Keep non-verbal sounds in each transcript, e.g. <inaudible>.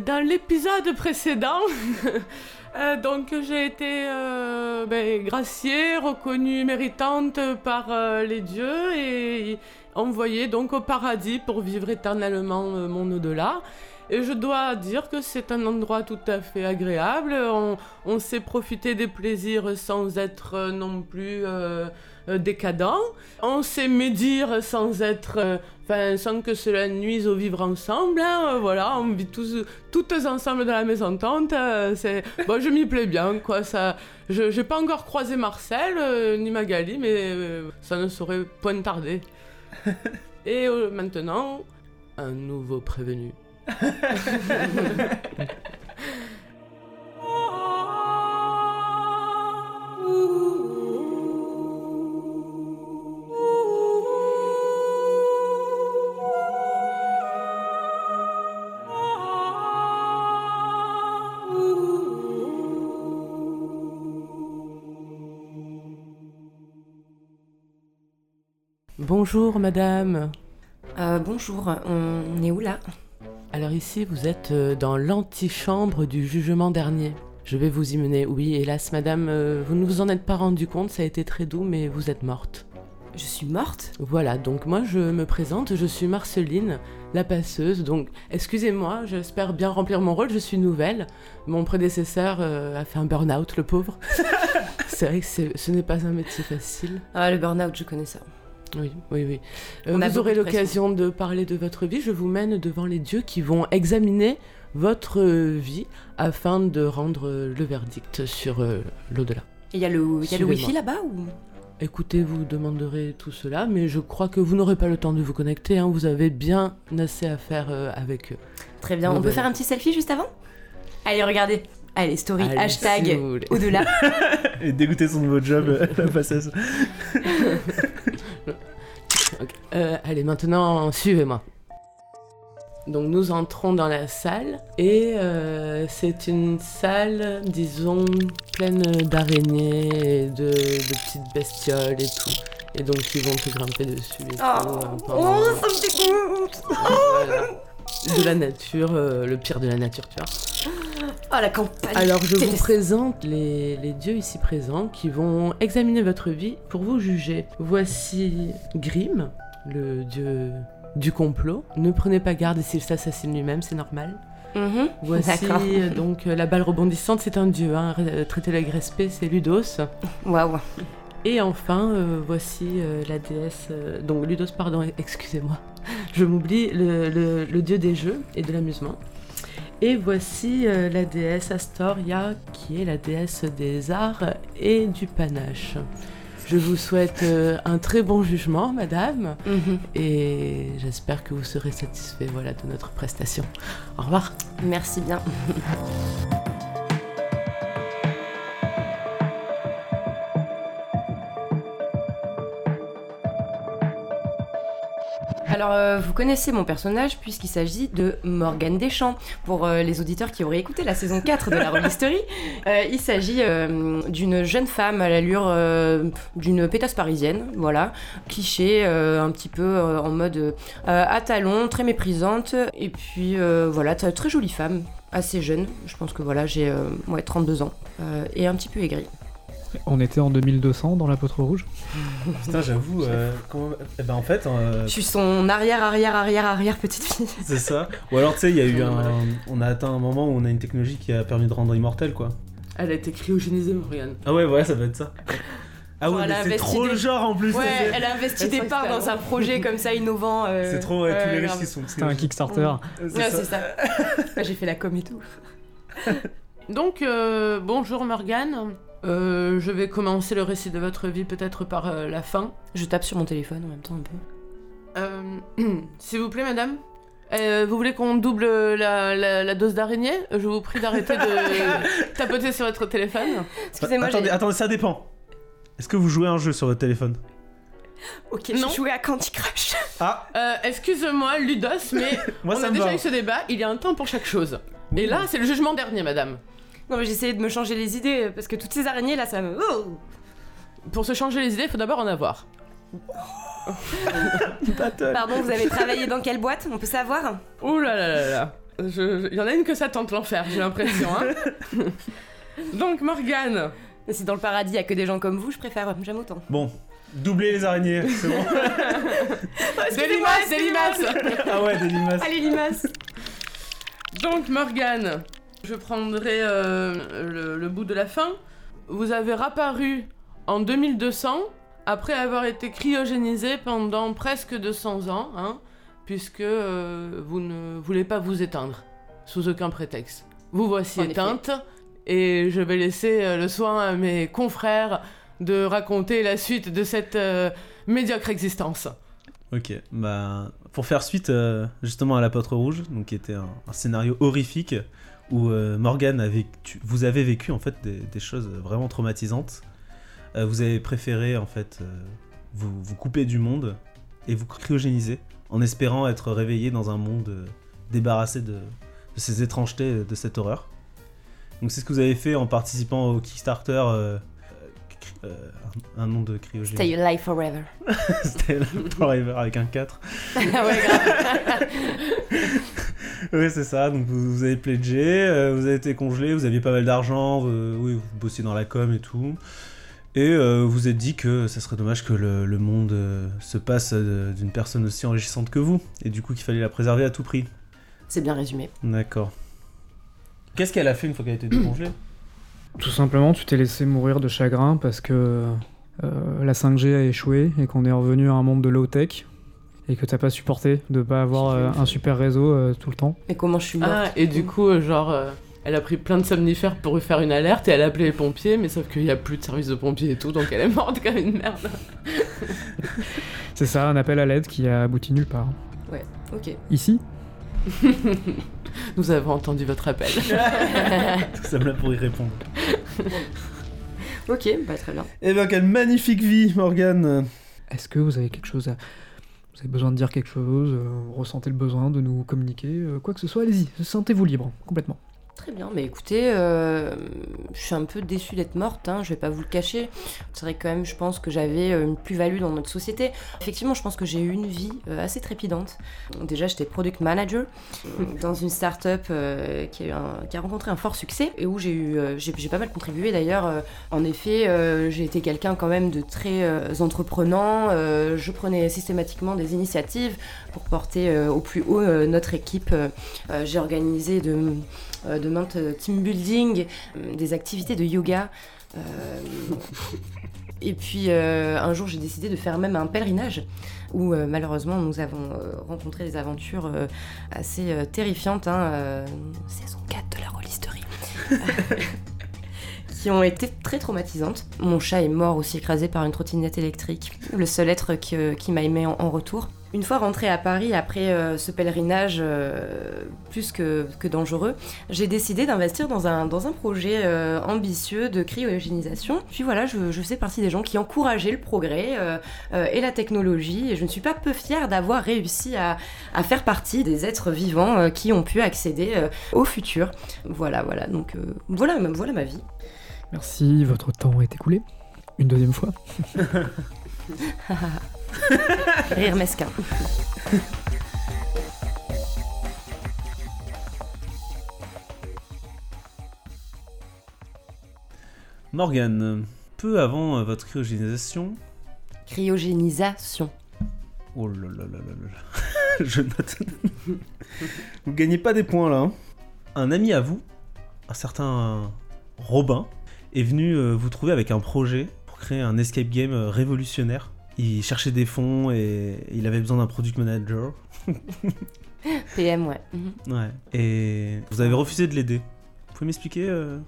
Dans l'épisode précédent, <laughs> euh, donc j'ai été euh, ben, graciée, reconnue méritante par euh, les dieux et envoyée donc au paradis pour vivre éternellement mon au-delà. Et je dois dire que c'est un endroit tout à fait agréable. On, on sait profiter des plaisirs sans être non plus décadent. On sait médire sans être, euh, enfin, sans que cela nuise au vivre ensemble. hein. Euh, voilà, on vit tous, toutes ensemble dans la maison tente. c'est, bon, je m'y plais bien, quoi. Ça, je, j'ai pas encore croisé Marcel euh, ni Magali, mais euh, ça ne saurait point tarder. <laughs> Et euh, maintenant, un nouveau prévenu. <laughs> Bonjour madame. Euh, bonjour, on est où là? Alors ici, vous êtes euh, dans l'antichambre du jugement dernier. Je vais vous y mener. Oui, hélas, madame, euh, vous ne vous en êtes pas rendu compte, ça a été très doux, mais vous êtes morte. Je suis morte? Voilà, donc moi je me présente, je suis Marceline, la passeuse, donc excusez-moi, j'espère bien remplir mon rôle, je suis nouvelle. Mon prédécesseur euh, a fait un burn-out, le pauvre. <laughs> c'est vrai que ce n'est pas un métier facile. Ah, le burn-out, je connais ça. Oui, oui, oui. Euh, On vous aurez l'occasion de parler de votre vie. Je vous mène devant les dieux qui vont examiner votre euh, vie afin de rendre euh, le verdict sur euh, l'au-delà. Il y a le, il y a le Suivez-moi. wifi là-bas ou? Écoutez, vous demanderez tout cela, mais je crois que vous n'aurez pas le temps de vous connecter. hein. Vous avez bien assez à faire euh, avec eux. Très bien, on peut faire un petit selfie juste avant? Allez, regardez. Allez, story, Allez, hashtag au-delà. <laughs> Et dégoûté de son nouveau job, <laughs> la passeuse. <laughs> Euh, allez, maintenant, suivez-moi. Donc nous entrons dans la salle et euh, c'est une salle, disons, pleine d'araignées et de, de petites bestioles et tout. Et donc ils vont te grimper dessus et tout. Oh, euh, pendant- oh, ça me dégoûte Voilà. De la nature, euh, le pire de la nature, tu vois. Oh, la campagne Alors je vous présente les, les dieux ici présents qui vont examiner votre vie pour vous juger. Voici Grim, le dieu du complot. Ne prenez pas garde s'il s'assassine lui-même, c'est normal. Mhm, Voici euh, donc euh, la balle rebondissante, c'est un dieu. Hein. Re- Traitez-le avec respect, c'est Ludos. Waouh. Et enfin, euh, voici euh, la déesse. euh, donc Ludos, pardon, <laughs> excusez-moi. Je m'oublie, le, le- le dieu des jeux et de l'amusement. Et voici euh, la déesse Astoria, qui est la déesse des arts et du panache. Je vous souhaite euh, un très bon jugement, madame, Mhm. et j'espère que vous serez satisfait voilà, de notre prestation. Au revoir. Merci bien. <laughs> Alors, euh, vous connaissez mon personnage puisqu'il s'agit de Morgane Deschamps. Pour euh, les auditeurs qui auraient écouté la saison 4 de la Rollisterie, <laughs> euh, il s'agit d'une jeune femme à l'allure d'une pétasse parisienne, voilà, cliché, un petit peu en mode à talons, très méprisante, et puis voilà, très jolie femme, assez jeune, je pense que voilà, j'ai euh, ouais, 32 ans, et un petit peu aigrie. On était en 2200 dans l'apôtre rouge. <laughs> Putain, j'avoue, euh, comment... eh ben en fait, euh, Je suis son arrière, arrière, arrière, arrière petite fille. <laughs> c'est ça. Ou alors, tu sais, il y a eu <laughs> un. On a atteint un moment où on a une technologie qui a permis de rendre immortel, quoi. Elle a été cryogénisée, Morgane. Ah ouais, voilà, ça va être ça. Ah ouais, elle mais a c'est trop des- le genre en plus. Ouais, elle a investi Elle des parts dans un projet comme ça innovant. euh, C'est trop, ouais, tous les riches qui sont. C'était un Kickstarter. C'est Ouais, ça. c'est ça. J'ai fait la com et tout. Donc, euh, bonjour Morgane. Euh, je vais commencer le récit de votre vie peut-être par euh, la fin. Je tape sur mon téléphone en même temps un peu. Euh, <clears throat> S'il vous plaît, madame. Euh, vous voulez qu'on double la, la- la dose d'araignée? Je vous prie d'arrêter de <laughs> tapoter sur votre téléphone. Excusez-moi, attendez, j'ai- attendez, ça dépend. Est-ce que vous jouez à un jeu sur votre téléphone? Ok, Non. j'ai joué à Candy Crush. Ah, Euh, Excuse-moi, Ludos, mais <laughs> moi on ça a déjà va. eu ce débat. Il y a un temps pour chaque chose. Et là, c'est le jugement dernier, madame. Non, mais j'essayais de me changer les idées parce que toutes ces araignées là, ça me. Oh Pour se changer les idées, il faut d'abord en avoir. <laughs> Pardon, vous avez travaillé dans quelle boîte On peut savoir? Ouh là là là là. Il y en a une que ça tente l'enfer, j'ai l'impression. Hein <laughs> Donc, Morgane, Si dans le paradis il y a que des gens comme vous, je préfère, j'aime autant. Bon, doubler les araignées, c'est bon. des limaces, des limaces ah ouais, des limaces. Allez, limaces Donc, Morgane, je prendrai euh, le, le bout de la fin. Vous avez rapparu en 2200, après avoir été cryogénisé pendant presque 200 ans, hein, puisque euh, vous ne voulez pas vous éteindre, sous aucun prétexte. Vous voici En effet. éteinte, et je vais laisser euh, le soin à mes confrères de raconter la suite de cette euh, médiocre existence. Ok, bah pour faire suite euh, justement à l'apôtre rouge, donc qui était un, scénario horrifique où euh, Morgan vous avez vécu en fait des, choses vraiment traumatisantes. Euh, vous avez préféré en fait vous, couper du monde et vous cryogéniser en espérant être réveillé dans un monde débarrassé de, de ces étrangetés, de cette horreur. Donc c'est ce que vous avez fait en participant au Kickstarter. Euh, un, un nom de cryogénie. Stay alive forever. <laughs> Stay Forever avec un 4. Ah <laughs> ouais, grave. <laughs> Oui, c'est ça. Donc vous, vous avez pledgé, euh, vous avez été congelé, vous aviez pas mal d'argent, vous, oui, vous bossiez dans la com et tout. Et euh, vous vous êtes dit que ça serait dommage que le, le monde euh, se passe euh, d'une personne aussi enrichissante que vous. Et du coup qu'il fallait la préserver à tout prix. C'est bien résumé. D'accord. Qu'est-ce qu'elle a fait une fois qu'elle a été décongelée? Tout simplement, tu t'es laissé mourir de chagrin parce que euh, la 5G a échoué et qu'on est revenu à un monde de low-tech et que t'as pas supporté de pas avoir euh, un super réseau euh, tout le temps. Mais comment je suis morte Ah, et du coup, genre, euh, elle a pris plein de somnifères pour faire une alerte et elle a appelé les pompiers, mais sauf qu'il n'y a plus de service de pompiers et tout, donc elle est morte comme une merde. <laughs> C'est ça, un appel à l'aide qui a abouti nulle part. Ok. Ici, <laughs> Nous avons entendu votre appel. <laughs> Tout ça me là pour y répondre. <laughs> Ok, bah très bien. Eh ben, quelle magnifique vie, Morgane est-ce que vous avez quelque chose à... Vous avez besoin de dire quelque chose, euh, vous ressentez le besoin de nous communiquer, euh, quoi que ce soit, allez-y, sentez-vous libre, complètement. Très bien, mais écoutez, euh, je suis un peu déçue d'être morte, hein, je vais pas vous le cacher. C'est vrai que quand même, je pense que j'avais euh, une plus-value dans notre société. Effectivement, je pense que j'ai eu une vie euh, assez trépidante. Déjà, j'étais product manager dans une start-up qui, a rencontré un fort succès et où j'ai eu, j'ai pas mal contribué d'ailleurs. En effet, j'ai été quelqu'un quand même de très entreprenant. Je prenais systématiquement des initiatives pour porter au plus haut notre équipe. J'ai organisé de de euh, team building, euh, des activités de yoga. euh, et puis un jour j'ai décidé de faire même un pèlerinage où malheureusement nous avons rencontré des aventures assez terrifiantes. Hein, saison 4 de la rôlisterie. <laughs> qui ont été très traumatisantes. Mon chat est mort aussi écrasé par une trottinette électrique, le seul être que- qui m'a aimé en, en retour. Une fois rentrée à Paris après euh, ce pèlerinage euh, plus que, que dangereux, j'ai décidé d'investir dans un, dans un projet euh, ambitieux de cryogénisation. Puis voilà, je, je fais partie des gens qui encourageaient le progrès euh, euh, et la technologie. Et je ne suis pas peu fière d'avoir réussi à, à faire partie des êtres vivants euh, qui ont pu accéder euh, au futur. Voilà, voilà. Donc euh, voilà, voilà ma vie. Merci, votre temps est écoulé. Une deuxième fois. <laughs> <laughs> Rire mesquin. Morgane, peu avant euh, votre cryogénisation. Cryogénisation. Oh là là là là là. <laughs> Je note. <laughs> vous gagnez pas des points là. hein. Un ami à vous, un certain Robin, est venu euh, vous trouver avec un projet pour créer un escape game euh, révolutionnaire. Il cherchait des fonds et il avait besoin d'un product manager. <laughs> PM, ouais. Mhm. Ouais. Et vous avez refusé de l'aider. Vous pouvez m'expliquer euh,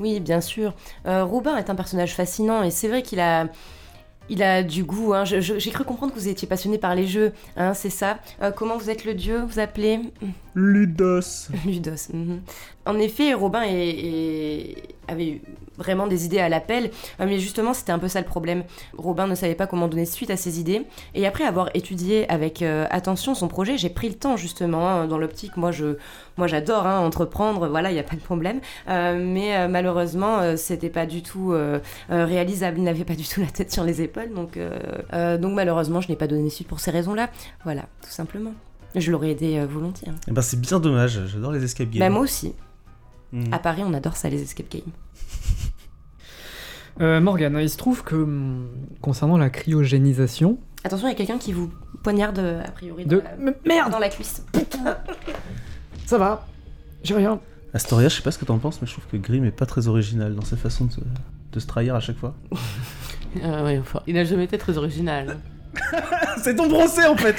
Oui, bien sûr. Euh, Robin est un personnage fascinant et c'est vrai qu'il a. Il a du goût. hein. J'ai cru comprendre que vous étiez passionné par les jeux. Hein, c'est ça. Euh, comment vous êtes le dieu Vous appelez? Ludos <laughs> Ludos. mhm. En effet, Robin est- est- avait eu vraiment des idées à l'appel, euh, mais justement, c'était un peu ça le problème. Robin ne savait pas comment donner suite à ses idées, et après avoir étudié avec euh, attention son projet, j'ai pris le temps justement hein, dans l'optique. Moi, je, moi, j'adore hein, entreprendre. Voilà, il n'y a pas de problème. Euh, mais euh, malheureusement, c'était pas du tout réalisable. Il n'avait pas du tout la tête sur les épaules, donc, donc malheureusement, je n'ai pas donné suite pour ces raisons-là. Voilà, tout simplement. Je l'aurais aidé volontiers. hein. Eh ben, c'est bien dommage, j'adore les escape games. Bah, moi aussi. Hmm. À Paris, on adore ça, les escape games. <laughs> Euh, Morgane, il se trouve que hum, concernant la cryogénisation. Attention, il y a quelqu'un qui vous poignarde euh, a priori De... dans, la... Merde dans la cuisse. Ça va J'ai rien. Astoria, je sais pas ce que t'en penses, mais je trouve que Grimm est pas très original dans sa façon de se, de se trahir à chaque fois. Euh, <laughs> ouais, enfin, il n'a jamais été très original. <laughs> c'est ton procès en fait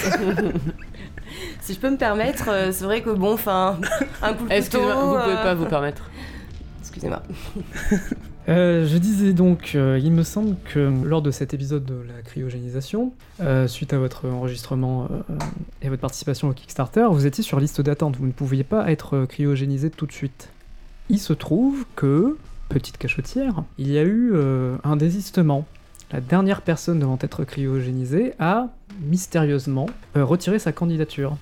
Si je peux me permettre, euh, c'est vrai que bon, enfin, un coup de couteau. Excusez-moi, vous pouvez euh, pas vous permettre. Excusez-moi. <laughs> Euh, je disais donc, euh, il me semble que lors de cet épisode de la cryogénisation, euh, suite à votre enregistrement euh, et votre participation au Kickstarter, vous étiez sur liste d'attente, vous ne pouviez pas être cryogénisé tout de suite. Il se trouve que, petite cachotière, il y a eu euh, un désistement. La dernière personne devant être cryogénisée a mystérieusement euh, retiré sa candidature.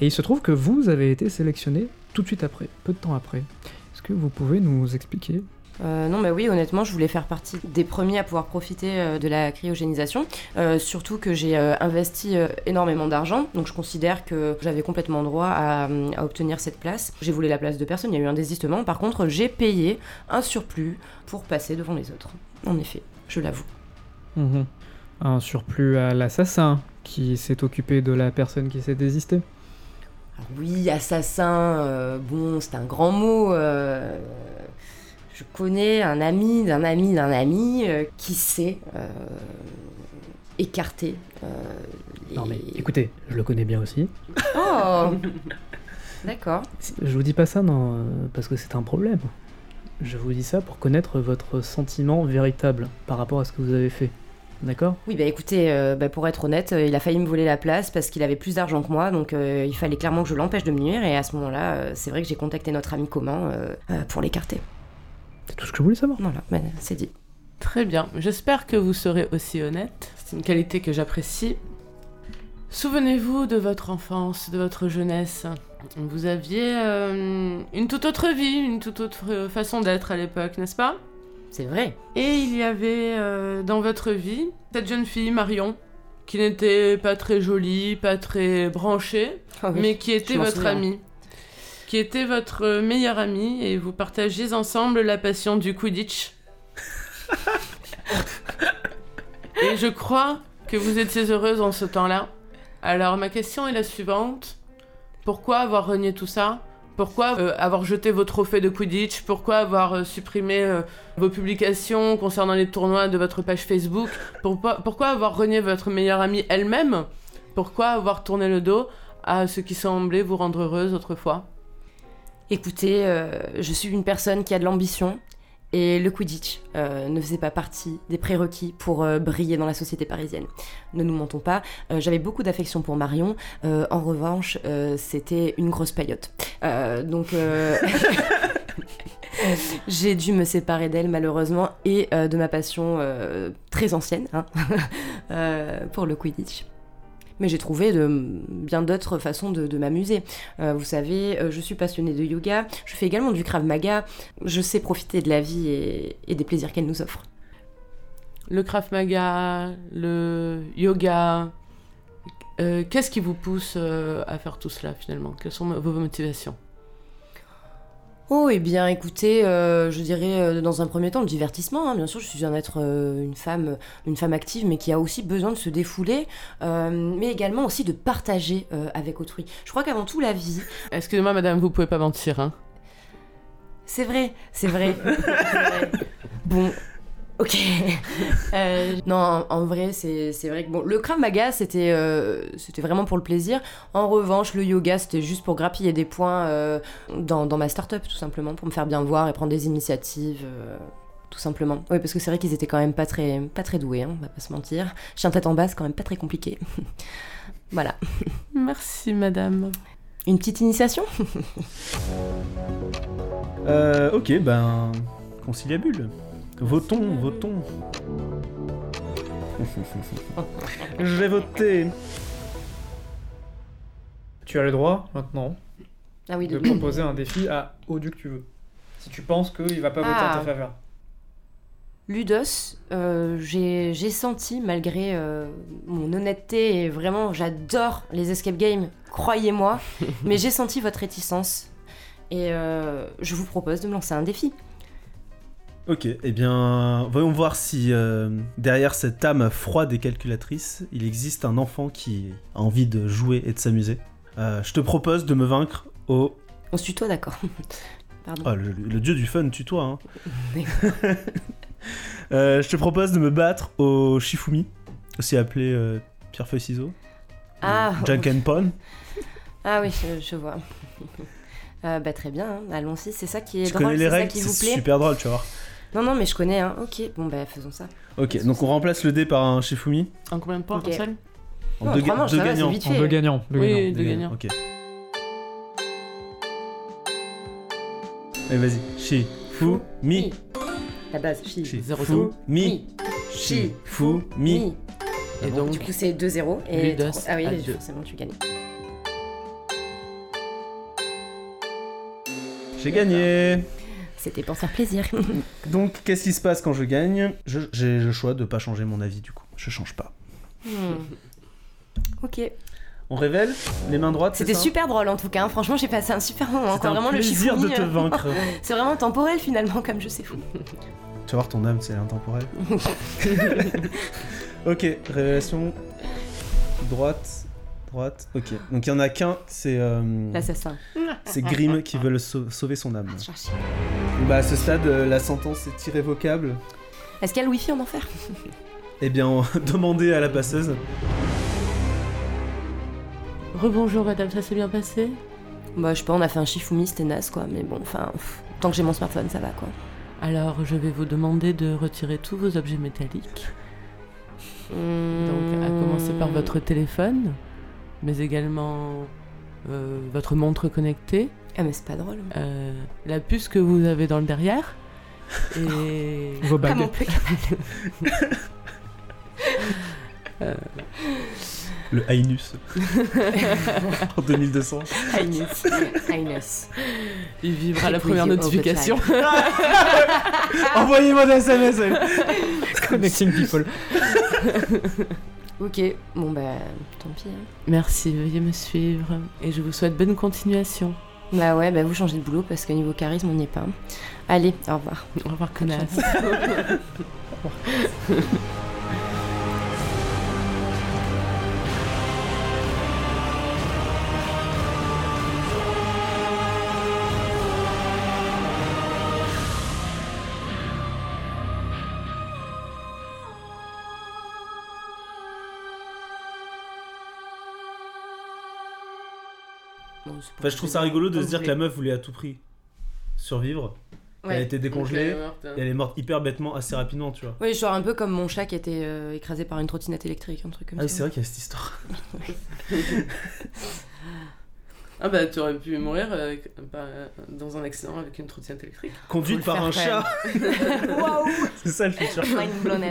Et il se trouve que vous avez été sélectionné tout de suite après, peu de temps après. Est-ce que vous pouvez nous expliquer Euh, non, bah oui, honnêtement, je voulais faire partie des premiers à pouvoir profiter euh, de la cryogénisation. Euh, surtout que j'ai investi énormément d'argent, donc je considère que j'avais complètement droit à, à obtenir cette place. J'ai volé la place de personne, il y a eu un désistement. Par contre, j'ai payé un surplus pour passer devant les autres. En effet, je l'avoue. Mhm. Un surplus à l'assassin qui s'est occupé de la personne qui s'est désistée. Oui, assassin, euh, bon, c'est un grand mot. euh, je connais un ami d'un ami d'un ami euh, qui s'est écarté. Non mais écoutez, je le connais bien aussi. Oh <laughs> D'accord. Je vous dis pas ça non, parce que c'est un problème. Je vous dis ça pour connaître votre sentiment véritable par rapport à ce que vous avez fait. D'accord Oui, bah écoutez, euh, bah, pour être honnête, euh, il a failli me voler la place parce qu'il avait plus d'argent que moi, donc euh, il fallait clairement que je l'empêche de me nuire, et à ce moment-là, euh, c'est vrai que j'ai contacté notre ami commun euh, euh, pour l'écarter. C'est tout ce que je voulais savoir. Voilà, bah, c'est dit. Très bien. J'espère que vous serez aussi honnête. C'est une qualité que j'apprécie. Souvenez-vous de votre enfance, de votre jeunesse. Vous aviez euh, une toute autre vie, une toute autre façon d'être à l'époque, n'est-ce pas? C'est vrai. Et il y avait euh, dans votre vie cette jeune fille, Marion, qui n'était pas très jolie, pas très branchée, oui. mais qui était votre amie. Qui était votre meilleure amie et vous partagiez ensemble la passion du Quidditch. <laughs> et je crois que vous étiez heureuse en ce temps-là. Alors ma question est la suivante. Pourquoi avoir renié tout ça? Pourquoi euh, avoir jeté vos trophées de Quidditch? Pourquoi avoir euh, supprimé euh, vos publications concernant les tournois de votre page Facebook? Pourquoi, avoir renié votre meilleure amie elle-même? Pourquoi avoir tourné le dos à ce qui semblait vous rendre heureuse autrefois? Écoutez, je suis une personne qui a de l'ambition et le Quidditch ne faisait pas partie des prérequis pour briller dans la société parisienne. Ne nous mentons pas, j'avais beaucoup d'affection pour Marion, en revanche, c'était une grosse paillote. Euh, donc, euh, <laughs> j'ai dû me séparer d'elle malheureusement et euh, de ma passion euh, très ancienne hein, <laughs> euh, pour le Quidditch. Mais j'ai trouvé de, bien d'autres façons de, de m'amuser. Vous savez, je suis passionnée de yoga, je fais également du Krav Maga, je sais profiter de la vie et, et des plaisirs qu'elle nous offre. Le Krav Maga, le yoga. Euh, Qu'est-ce qui vous pousse euh, à faire tout cela finalement? Quelles sont vos motivations? Oh, eh bien, écoutez, euh, je dirais euh, dans un premier temps le divertissement. hein. Bien sûr, je suis un être, euh, une femme, une femme active, mais qui a aussi besoin de se défouler, mais également aussi de partager avec autrui. Je crois qu'avant tout, la vie, <laughs> Excusez-moi madame, vous pouvez pas mentir, hein? C'est vrai, c'est vrai. <laughs> c'est vrai. Bon. Ok. <laughs> Euh, non, en, vrai, c'est c'est vrai que bon, le Krav Maga, c'était euh, c'était vraiment pour le plaisir. En revanche, le yoga, c'était juste pour grappiller des points euh, dans, dans ma start-up, tout simplement, pour me faire bien voir et prendre des initiatives. euh, tout simplement. Oui, parce que c'est vrai qu'ils étaient quand même pas très, pas très doués, hein, on va pas se mentir. Chien tête en bas, c'est quand même pas très compliqué. <laughs> voilà. Merci madame. Une petite initiation? Euh, ok, ben. Conciliabule. Votons, votons. Je vais voter. Tu as le droit maintenant Ah oui, de de... proposer un défi à Audu que tu veux. Si tu penses qu'il va pas voter Ah. en ta faveur. Ludos, euh, j'ai j'ai senti, malgré euh, mon honnêteté, et vraiment j'adore les escape games, croyez-moi, <laughs> mais j'ai senti votre réticence. Et euh, je vous propose de me lancer un défi. Ok, eh bien, voyons voir si euh, derrière cette âme froide et calculatrice, il existe un enfant qui a envie de jouer et de s'amuser. Euh, je te propose de me vaincre au... On se tutoie, d'accord <laughs> Pardon. Ah, le, le dieu du fun, tutoie. Hein. <laughs> <laughs> Euh, je te propose de me battre au Shifumi, aussi appelé pierre-feuille-ciseaux. Ah, Jankenpon. ah oui, je, je vois. Euh, bah, très bien, hein. allons-y, c'est ça qui est Tu drôle, connais les c'est ça règles, qui c'est vous plaît. super drôle, tu vois. Non, non, mais je connais, hein. ok, bon bah faisons ça. Ok, donc on remplace le dé par un Shifumi. En combien de points Ok. un seul En Non, deux, trois ga- deux ça c'est gagnants. En deux gagnants. deux Oui, gagnants. deux gagnants. Ok. Allez, vas-y. Shifumi. La base, chi. Zéro Shifumi. Mi. Shifumi. Mi. Et Du donc, coup, c'est 2-0. Et Ludos trois- Ah oui, forcément, tu gagnes. J'ai gagné. C'était pour faire plaisir. <laughs> Donc, qu'est-ce qui se passe quand je gagne? Je- J'ai le choix de pas changer mon avis du coup. Je change pas. Hmm. Ok. On révèle les mains droites. C'était super drôle en tout cas. Franchement, j'ai passé un super moment. C'était Vraiment le plaisir de te vaincre. <laughs> C'est vraiment temporel finalement, comme je sais fou. tu vas voir ton âme, c'est intemporel. <laughs> ok, révélation. Droite. Droite. Ok. Donc il y en a qu'un, c'est euh, L'assassin. c'est Grimm qui veut le sau- sauver son âme. Chercher. Bah à ce stade, euh, la sentence est irrévocable. Est-ce qu'il y a le wifi en enfer? Eh bien, on- <laughs> demandez à la passeuse. rebonjour madame, ça s'est bien passé? Bah, je sais pas, on a fait un Shifumi, c'était naze quoi. Mais bon, enfin, pff, tant que j'ai mon smartphone, ça va quoi. Alors, je vais vous demander de retirer tous vos objets métalliques. Donc, à commencer par votre téléphone, mais également euh, votre montre connectée, Ah, mais c'est pas drôle. euh, la puce que vous avez dans le derrière, et <laughs> Vos Ah, bagues. mon peu Le Ainus. <laughs> en 2200. Highness. Highness. il vibrera la première notification. <laughs> Envoyez-moi des SMS. Connecting people. Ok, bon bah, tant pis. hein. Merci, veuillez me suivre, et je vous souhaite bonne continuation. Bah ouais, bah vous changez de boulot parce que niveau charisme, on n'y est pas. Allez, au revoir. Au revoir, connasse. <laughs> Enfin, je trouve ça rigolo de se dire que la meuf voulait à tout prix survivre. Elle a été décongelée et elle est morte hyper bêtement assez rapidement, tu vois. Oui, genre un peu comme mon chat qui était euh, écrasé par une trottinette électrique, un truc comme Ah oui, ça. c'est vrai qu'il y a cette histoire. <laughs> Ah bah tu aurais pu mourir euh, bah, dans un accident avec une trottinette électrique. Conduite par un chat. <laughs> <laughs> Waouh c'est ça le futur. Mind blown.